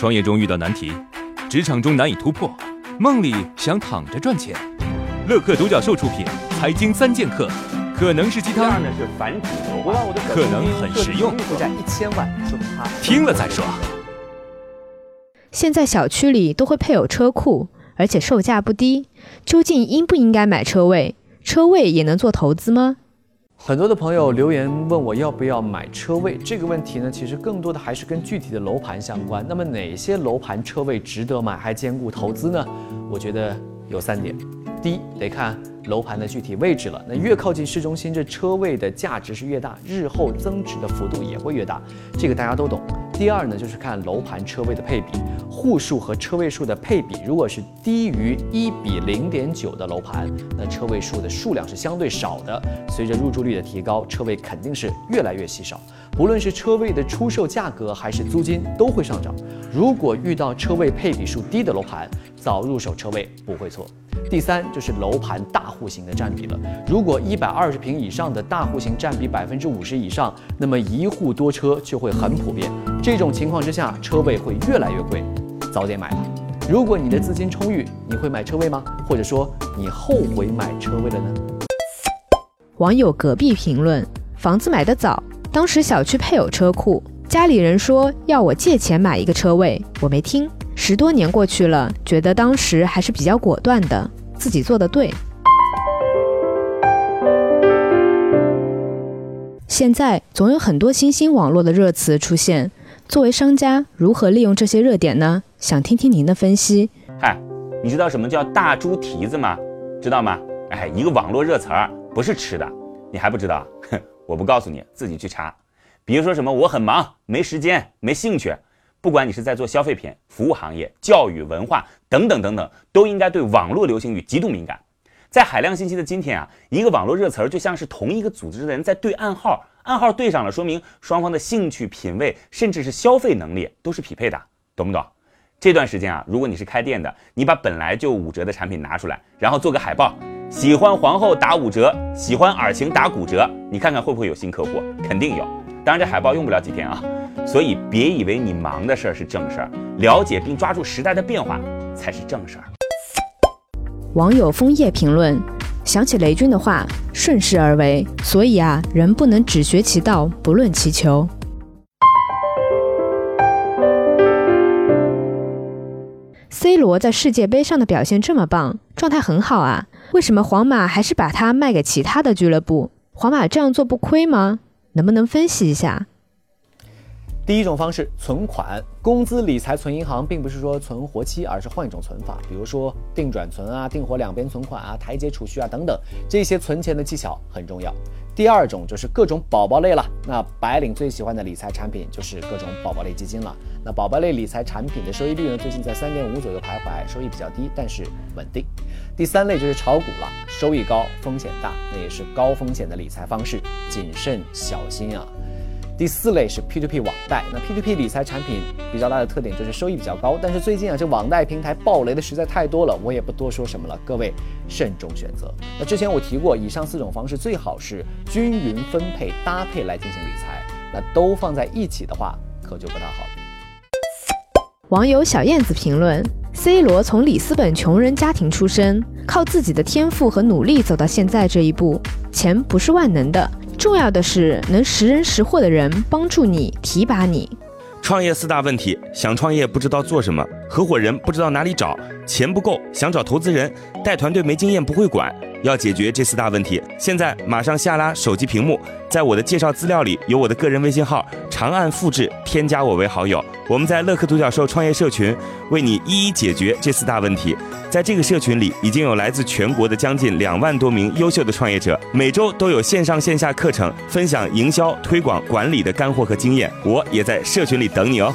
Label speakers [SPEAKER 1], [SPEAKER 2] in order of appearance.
[SPEAKER 1] 创业中遇到难题，职场中难以突破，梦里想躺着赚钱。乐客独角兽出品，《财经三剑客》可能是鸡汤，可能很实用。听了再说。
[SPEAKER 2] 现在小区里都会配有车库，而且售价不低。究竟应不应该买车位？车位也能做投资吗？
[SPEAKER 3] 很多的朋友留言问我要不要买车位，这个问题呢，其实更多的还是跟具体的楼盘相关。那么哪些楼盘车位值得买，还兼顾投资呢？我觉得有三点。第一，得看楼盘的具体位置了。那越靠近市中心，这车位的价值是越大，日后增值的幅度也会越大，这个大家都懂。第二呢，就是看楼盘车位的配比，户数和车位数的配比，如果是低于一比零点九的楼盘，那车位数的数量是相对少的。随着入住率的提高，车位肯定是越来越稀少。不论是车位的出售价格还是租金都会上涨。如果遇到车位配比数低的楼盘，早入手车位不会错。第三就是楼盘大户型的占比了。如果一百二十平以上的大户型占比百分之五十以上，那么一户多车就会很普遍。这这种情况之下，车位会越来越贵，早点买吧。如果你的资金充裕，你会买车位吗？或者说你后悔买车位了呢？
[SPEAKER 2] 网友隔壁评论：房子买得早，当时小区配有车库，家里人说要我借钱买一个车位，我没听。十多年过去了，觉得当时还是比较果断的，自己做的对。现在总有很多新兴网络的热词出现，作为商家如何利用这些热点呢？想听听您的分析。
[SPEAKER 4] 嗨，你知道什么叫大猪蹄子吗？知道吗？哎，一个网络热词儿，不是吃的，你还不知道？哼，我不告诉你，自己去查。比如说什么我很忙，没时间，没兴趣。不管你是在做消费品、服务行业、教育、文化等等等等，都应该对网络流行语极度敏感。在海量信息的今天啊，一个网络热词儿就像是同一个组织的人在对暗号，暗号对上了，说明双方的兴趣、品味，甚至是消费能力都是匹配的，懂不懂？这段时间啊，如果你是开店的，你把本来就五折的产品拿出来，然后做个海报，喜欢皇后打五折，喜欢耳晴打骨折，你看看会不会有新客户？肯定有。当然，这海报用不了几天啊。所以别以为你忙的事儿是正事儿，了解并抓住时代的变化才是正事儿。
[SPEAKER 2] 网友枫叶评论：想起雷军的话，顺势而为。所以啊，人不能只学其道，不论其求。C 罗在世界杯上的表现这么棒，状态很好啊，为什么皇马还是把他卖给其他的俱乐部？皇马这样做不亏吗？能不能分析一下？
[SPEAKER 3] 第一种方式，存款、工资理财存银行，并不是说存活期，而是换一种存法，比如说定转存啊、定活两边存款啊、台阶储蓄啊等等，这些存钱的技巧很重要。第二种就是各种宝宝类了，那白领最喜欢的理财产品就是各种宝宝类基金了。那宝宝类理财产品的收益率呢，最近在三点五左右徘徊，收益比较低，但是稳定。第三类就是炒股了，收益高，风险大，那也是高风险的理财方式，谨慎小心啊。第四类是 P2P 网贷，那 P2P 理财产品比较大的特点就是收益比较高，但是最近啊，这网贷平台暴雷的实在太多了，我也不多说什么了，各位慎重选择。那之前我提过，以上四种方式最好是均匀分配搭配来进行理财，那都放在一起的话，可就不大好了。
[SPEAKER 2] 网友小燕子评论：C 罗从里斯本穷人家庭出身，靠自己的天赋和努力走到现在这一步，钱不是万能的。重要的是能识人识货的人帮助你提拔你。
[SPEAKER 5] 创业四大问题：想创业不知道做什么，合伙人不知道哪里找，钱不够想找投资人，带团队没经验不会管。要解决这四大问题，现在马上下拉手机屏幕，在我的介绍资料里有我的个人微信号，长按复制添加我为好友。我们在乐客独角兽创业社群为你一一解决这四大问题。在这个社群里，已经有来自全国的将近两万多名优秀的创业者，每周都有线上线下课程分享营销、推广、管理的干货和经验。我也在社群里等你哦。